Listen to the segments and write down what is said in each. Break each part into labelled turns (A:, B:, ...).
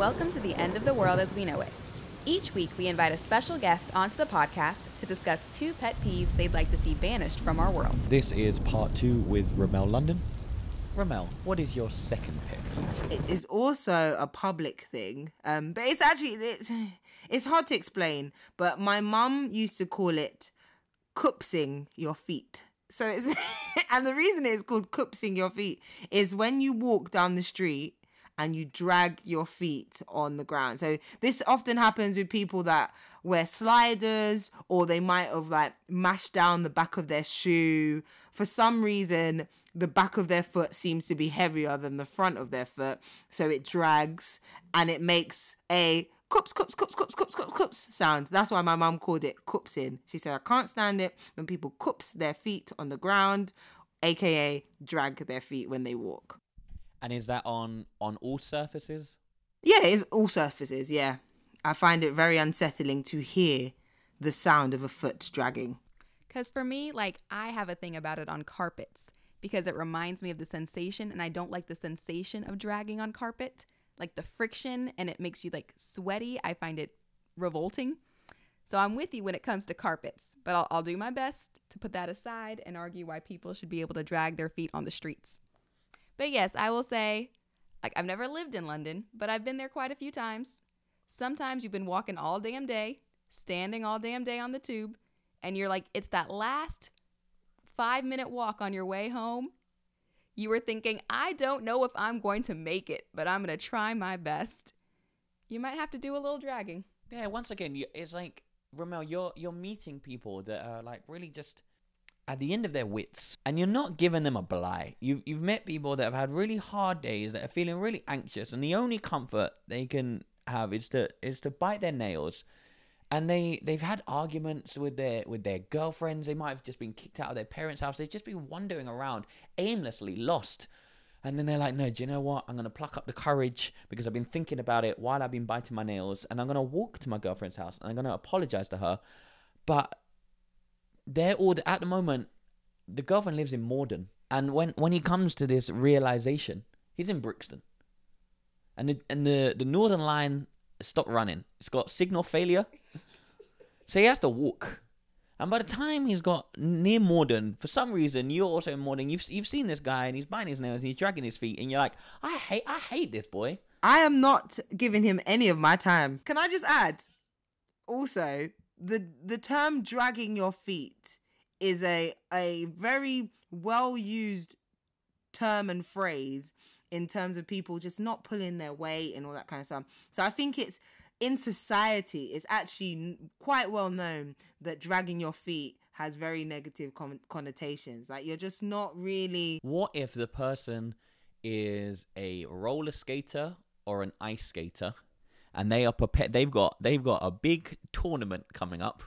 A: Welcome to the end of the world as we know it. Each week, we invite a special guest onto the podcast to discuss two pet peeves they'd like to see banished from our world.
B: This is part two with Remel London. Remel, what is your second pet peeve?
C: It is also a public thing, um, but it's actually it's it's hard to explain. But my mum used to call it "cupsing your feet." So it's and the reason it's called "cupsing your feet" is when you walk down the street and you drag your feet on the ground. So this often happens with people that wear sliders or they might have like mashed down the back of their shoe. For some reason, the back of their foot seems to be heavier than the front of their foot, so it drags and it makes a cups, cups, cups, cups, cups, cups, cups sound. That's why my mum called it cupsing. She said, I can't stand it when people cups their feet on the ground, aka drag their feet when they walk.
B: And is that on on all surfaces?
C: Yeah, it's all surfaces, yeah. I find it very unsettling to hear the sound of a foot dragging.
A: Because for me, like, I have a thing about it on carpets because it reminds me of the sensation, and I don't like the sensation of dragging on carpet. Like the friction, and it makes you like sweaty. I find it revolting. So I'm with you when it comes to carpets, but I'll, I'll do my best to put that aside and argue why people should be able to drag their feet on the streets. But yes, I will say, like, I've never lived in London, but I've been there quite a few times. Sometimes you've been walking all damn day, standing all damn day on the tube, and you're like, it's that last five minute walk on your way home. You were thinking, I don't know if I'm going to make it, but I'm going to try my best. You might have to do a little dragging.
B: Yeah, once again, it's like Remel, you're you're meeting people that are like really just at the end of their wits, and you're not giving them a blight. You've you've met people that have had really hard days, that are feeling really anxious, and the only comfort they can have is to is to bite their nails. And they they've had arguments with their with their girlfriends. They might have just been kicked out of their parents' house. They've just been wandering around aimlessly, lost. And then they're like, no, do you know what? I'm going to pluck up the courage because I've been thinking about it while I've been biting my nails. And I'm going to walk to my girlfriend's house and I'm going to apologize to her. But they're all, at the moment, the girlfriend lives in Morden. And when, when he comes to this realization, he's in Brixton. And the, and the, the Northern Line stopped running. It's got signal failure. so he has to walk. And by the time he's got near Morden, for some reason you're also in Morden. You've you've seen this guy and he's biting his nails and he's dragging his feet, and you're like, I hate I hate this boy.
C: I am not giving him any of my time. Can I just add? Also, the the term dragging your feet is a a very well used term and phrase in terms of people just not pulling their weight and all that kind of stuff. So I think it's in society it's actually quite well known that dragging your feet has very negative con- connotations. Like you're just not really.
B: What if the person is a roller skater or an ice skater, and they are prepared? They've got they've got a big tournament coming up,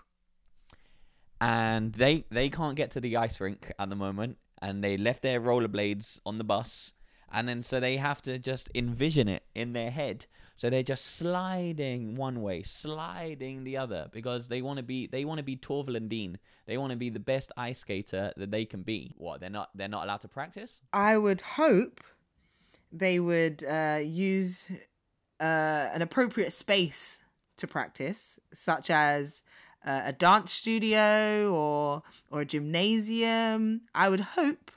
B: and they they can't get to the ice rink at the moment, and they left their rollerblades on the bus, and then so they have to just envision it in their head. So they're just sliding one way, sliding the other, because they want to be they want to be Torvill and Dean. They want to be the best ice skater that they can be. What they're not they're not allowed to practice.
C: I would hope they would uh, use uh, an appropriate space to practice, such as uh, a dance studio or or a gymnasium. I would hope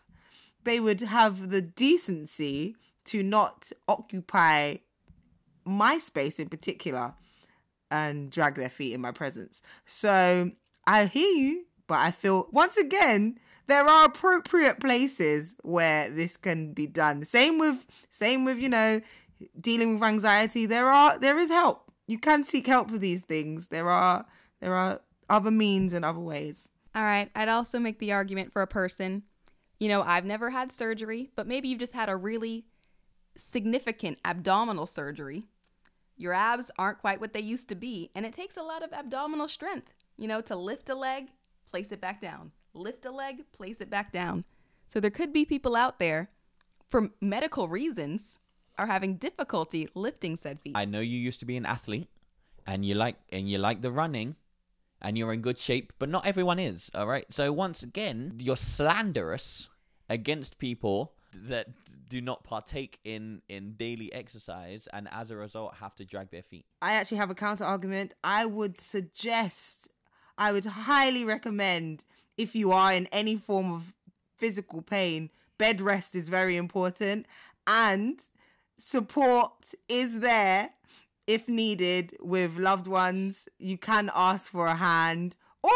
C: they would have the decency to not occupy my space in particular and drag their feet in my presence. So I hear you, but I feel once again there are appropriate places where this can be done. Same with same with you know dealing with anxiety. There are there is help. You can seek help for these things. There are there are other means and other ways.
A: All right, I'd also make the argument for a person. You know, I've never had surgery, but maybe you've just had a really significant abdominal surgery your abs aren't quite what they used to be, and it takes a lot of abdominal strength, you know, to lift a leg, place it back down, lift a leg, place it back down. So there could be people out there, for medical reasons, are having difficulty lifting said feet.
B: I know you used to be an athlete, and you like and you like the running, and you're in good shape, but not everyone is. All right. So once again, you're slanderous against people that do not partake in in daily exercise and as a result have to drag their feet.
C: I actually have a counter argument. I would suggest, I would highly recommend if you are in any form of physical pain, bed rest is very important and support is there if needed with loved ones. You can ask for a hand or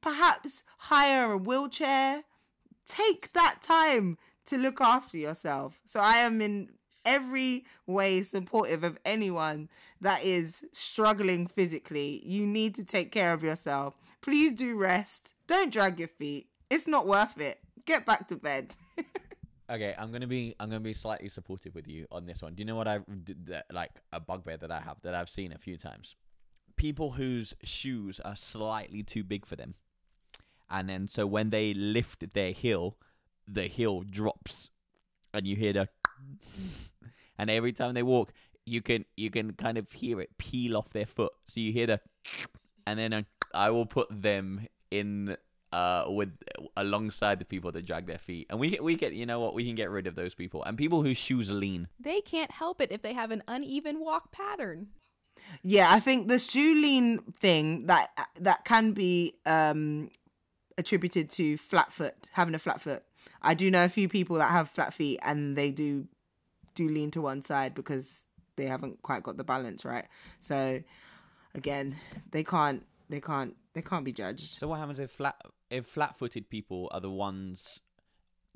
C: perhaps hire a wheelchair. Take that time to look after yourself. So I am in every way supportive of anyone that is struggling physically. You need to take care of yourself. Please do rest. Don't drag your feet. It's not worth it. Get back to bed.
B: Okay, I'm gonna be I'm gonna be slightly supportive with you on this one. Do you know what I like a bugbear that I have that I've seen a few times? People whose shoes are slightly too big for them, and then so when they lift their heel, the heel drops, and you hear the, and every time they walk, you can you can kind of hear it peel off their foot. So you hear the, and then uh, I will put them in uh with alongside the people that drag their feet and we we get you know what we can get rid of those people and people whose shoes lean
A: They can't help it if they have an uneven walk pattern.
C: Yeah, I think the shoe lean thing that that can be um attributed to flat foot, having a flat foot. I do know a few people that have flat feet and they do do lean to one side because they haven't quite got the balance right. So again, they can't they can't they can't be judged.
B: so what happens if flat if flat-footed people are the ones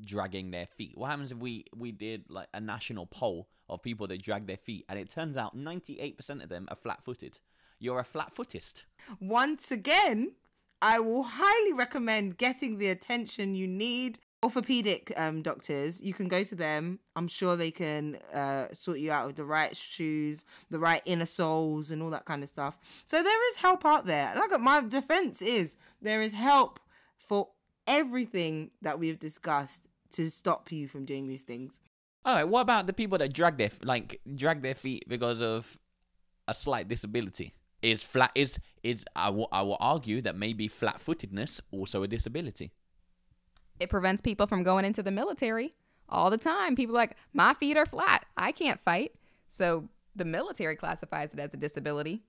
B: dragging their feet what happens if we we did like a national poll of people that drag their feet and it turns out 98% of them are flat-footed you're a flat-footist
C: Once again, I will highly recommend getting the attention you need. Orthopedic um, doctors, you can go to them. I'm sure they can uh, sort you out with the right shoes, the right inner soles, and all that kind of stuff. So there is help out there. Like my defense is there is help for everything that we've discussed to stop you from doing these things.
B: all right what about the people that drag their like drag their feet because of a slight disability is flat is is I will I will argue that maybe flat-footedness also a disability
A: It prevents people from going into the military all the time. People are like, my feet are flat. I can't fight. So the military classifies it as a disability.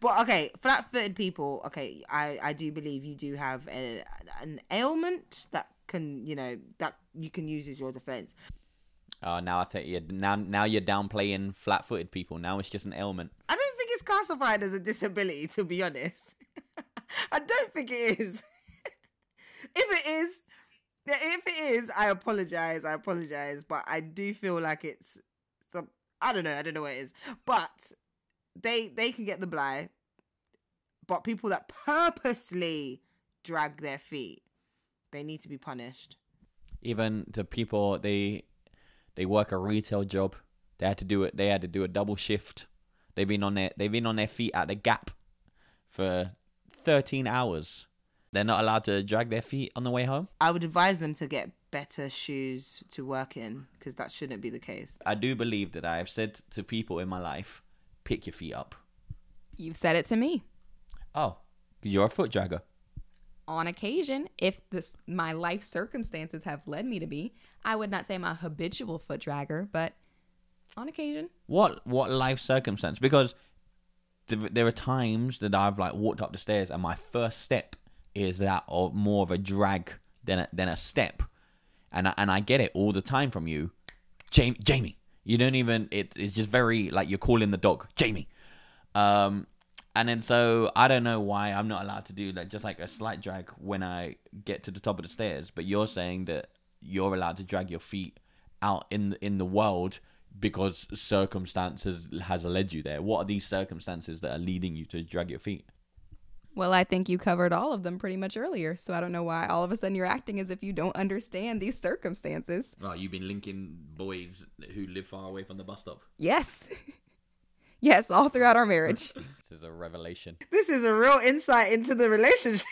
C: But okay, flat-footed people. Okay, I I do believe you do have a, an ailment that can you know that you can use as your defense.
B: oh now I think you're now now you're downplaying flat-footed people now it's just an ailment
C: I don't think it's classified as a disability, to be honest. I don't think it is. if it is, if it is, I apologize. I apologize, but I do feel like it's. I don't know. I don't know what it is, but they they can get the blight. But people that purposely drag their feet, they need to be punished.
B: even the people they they work a retail job they had to do it they had to do a double shift they've been on their they've been on their feet at the gap for 13 hours they're not allowed to drag their feet on the way home
C: I would advise them to get better shoes to work in because that shouldn't be the case.
B: i do believe that i have said to people in my life pick your feet up.
A: You've said it to me.
B: oh you're a foot dragger.
A: On occasion, if this my life circumstances have led me to be, I would not say I'm a habitual foot dragger, but on occasion.
B: what what life circumstance? Because th- there are times that i've like walked up the stairs and my first step is that of more of a drag than a, than a step. And I, and I get it all the time from you. Jamie jamie you don't even it, it's just very like you're calling the dog jamie um and then so i don't know why i'm not allowed to do like just like a slight drag when i get to the top of the stairs but you're saying that you're allowed to drag your feet out in in the world because circumstances has led you there. What are these circumstances that are leading you to drag your feet?
A: Well, I think you covered all of them pretty much earlier, so I don't know why all of a sudden you're acting as if you don't understand these circumstances.
B: Well, you've been linking boys who live far away from the bus stop.
A: Yes. yes, all throughout our marriage.
B: This is a revelation.
C: This is a real insight into the relationship.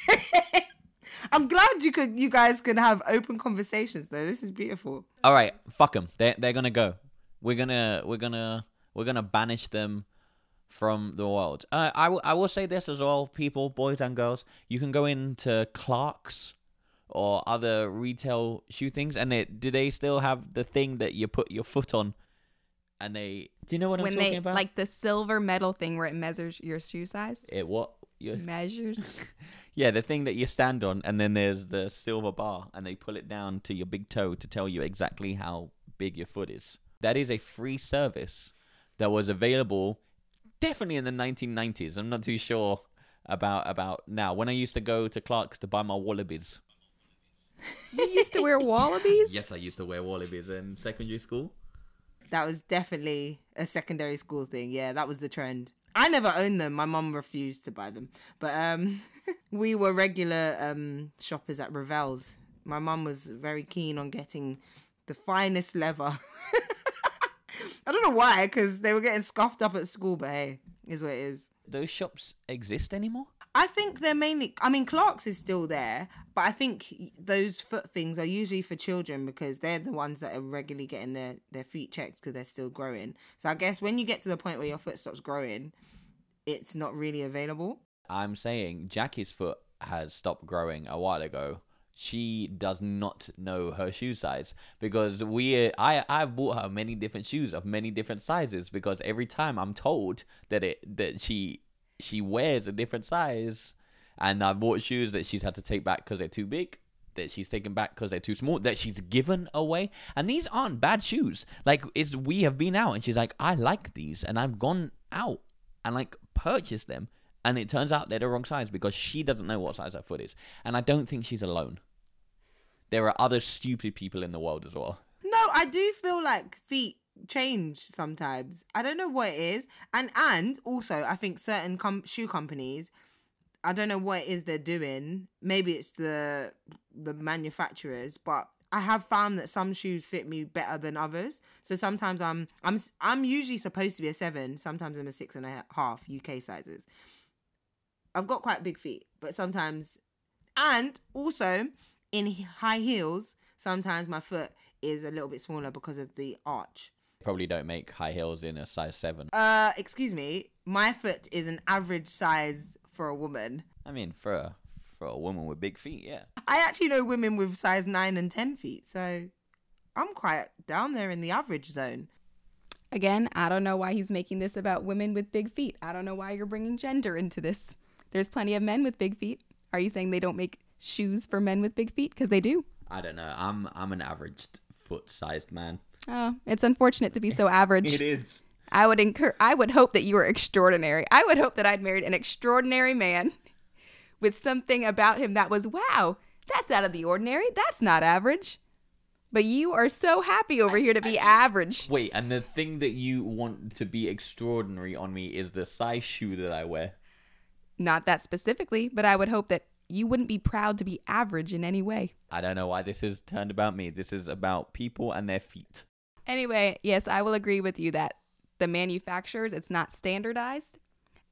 C: I'm glad you could, you guys can have open conversations though. This is beautiful.
B: All right, fuck them. They they're gonna go. We're gonna we're gonna we're gonna banish them from the world. Uh, I will I will say this as well, people, boys and girls. You can go into Clarks or other retail shoe things? And they, do they still have the thing that you put your foot on? And they, do you know what
A: when
B: I'm talking
A: they
B: about?
A: like the silver metal thing where it measures your shoe size.
B: it what? Your,
A: Measures.
B: yeah, the thing that you stand on, and then there's the silver bar, and they pull it down to your big toe to tell you exactly how big your foot is. That is a free service that was available definitely in the 1990s. I'm not too sure about about now. When I used to go to Clarks to buy my Wallabees.
A: you used to wear Wallabees.
B: Yes, I used to wear Wallabees in secondary school.
C: That was definitely a secondary school thing. Yeah, that was the trend. I never owned them. My mum refused to buy them. But um we were regular um shoppers at Ravel's. My mum was very keen on getting the finest leather. I don't know why, because they were getting scoffed up at school, but hey, is what it is.
B: Those shops exist anymore?
C: I think they're mainly. I mean, Clarks is still there, but I think those foot things are usually for children because they're the ones that are regularly getting their their feet checked because they're still growing. So I guess when you get to the point where your foot stops growing, it's not really available.
B: I'm saying Jackie's foot has stopped growing a while ago. She does not know her shoe size because we I I've bought her many different shoes of many different sizes because every time I'm told that it that she she wears a different size and I bought shoes that she's had to take back because they're too big that she's taken back because they're too small that she's given away. And these aren't bad shoes. Like it's we have been out and she's like I like these and I've gone out and like purchased them and it turns out they're the wrong size because she doesn't know what size her foot is. And I don't think she's alone there are other stupid people in the world as well
C: No, I do feel like feet change sometimes. I don't know what it is, and and also I think certain com- shoe companies, I don't know what it is they're doing. Maybe it's the the manufacturers, but I have found that some shoes fit me better than others. So sometimes I'm I'm I'm usually supposed to be a seven. Sometimes I'm a six and a half UK sizes. I've got quite big feet, but sometimes, and also in high heels, sometimes my foot is a little bit smaller because of the arch.
B: probably don't make high heels in a size 7
C: Uh, excuse me, my foot is an average size for a woman.
B: I mean for a for a woman with big feet yeah
C: I actually know women with size 9 and 10 feet, so I'm quite down there in the average zone.
A: Again, I don't know why he's making this about women with big feet. I don't know why you're bringing gender into this. There's plenty of men with big feet. Are you saying they don't make shoes for men with big feet? Because they do.
B: I don't know I'm I'm an average foot sized man
A: Oh, it's unfortunate to be so average.
B: it is
A: I would incur I would hope that you were extraordinary. I would hope that I'd married an extraordinary man with something about him that was wow, that's out of the ordinary. That's not average. But you are so happy over here to be average.
B: Wait, and the thing that you want to be extraordinary on me is the size shoe that I wear.
A: Not that specifically, but I would hope that you wouldn't be proud to be average in any way.
B: I don't know why this is turned about me. This is about people and their feet.
A: Anyway, yes, I will agree with you that the manufacturers, it's not standardized.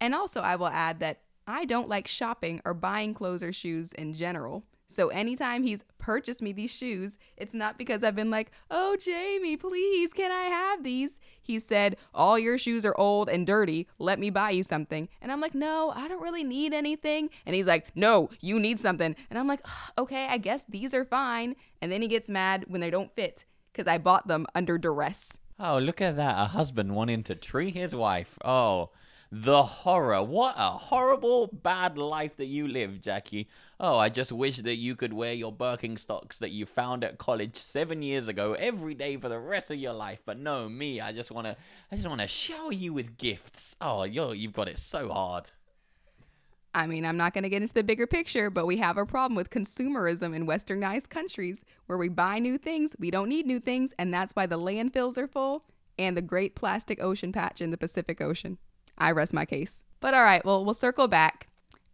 A: And also, I will add that I don't like shopping or buying clothes or shoes in general. So anytime he's purchased me these shoes, it's not because I've been like, oh, Jamie, please, can I have these? He said, all your shoes are old and dirty. Let me buy you something. And I'm like, no, I don't really need anything. And he's like, no, you need something. And I'm like, okay, I guess these are fine. And then he gets mad when they don't fit because I bought them under duress.
B: Oh, look at that. A husband wanting to treat his wife. Oh, the horror. What a horrible, bad life that you live, Jackie. Oh, I just wish that you could wear your Birkenstocks that you found at college seven years ago every day for the rest of your life. But no, me, I just wanna I just wanna shower you with gifts. Oh, you're you've got it so hard.
A: I mean, I'm not going to get into the bigger picture, but we have a problem with consumerism in westernized countries where we buy new things, we don't need new things, and that's why the landfills are full and the great plastic ocean patch in the Pacific Ocean. I rest my case. But all right, well, we'll circle back.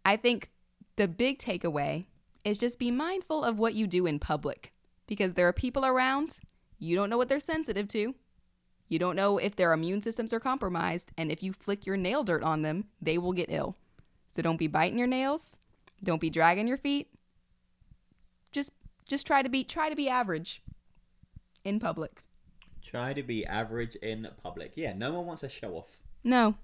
A: I think the big takeaway is just be mindful of what you do in public because there are people around, you don't know what they're sensitive to. You don't know if their immune systems are compromised, and if you flick your nail dirt on them, they will get ill. So don't be biting your nails. Don't be dragging your feet. Just just try to be try to be average in public.
B: Try to be average in public. Yeah, no one wants to show off.
A: No.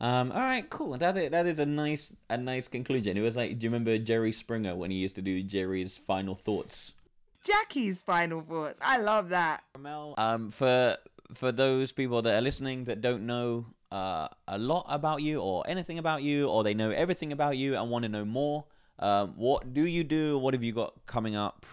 B: Um, all right, cool. That is, that is a nice a nice conclusion. It was like, do you remember Jerry Springer when he used to do Jerry's final thoughts?
C: Jackie's final thoughts. I love that.
B: Mel, um, for for those people that are listening that don't know uh, a lot about you or anything about you, or they know everything about you and want to know more, um, what do you do? What have you got coming up?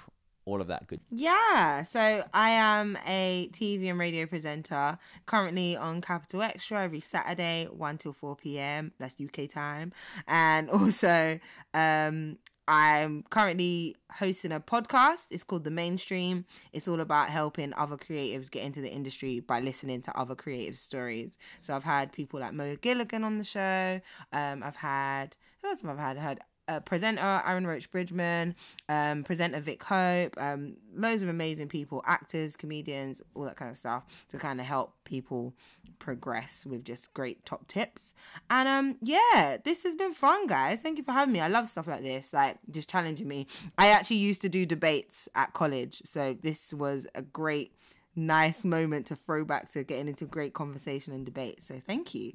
B: All of that good.
C: Yeah, so I am a TV and radio presenter currently on Capital Extra every Saturday, 1 till 4 p.m. That's UK time. And also, um, I'm currently hosting a podcast. It's called The Mainstream. It's all about helping other creatives get into the industry by listening to other creative stories. So I've had people like Mo Gilligan on the show. Um, I've had who else have I had? I had uh, presenter Aaron Roach Bridgman, um, presenter Vick Hope, um, loads of amazing people, actors, comedians, all that kind of stuff to kind of help people progress with just great top tips. And um, yeah, this has been fun, guys. Thank you for having me. I love stuff like this, like just challenging me. I actually used to do debates at college, so this was a great, nice moment to throw back to getting into great conversation and debate. So thank you.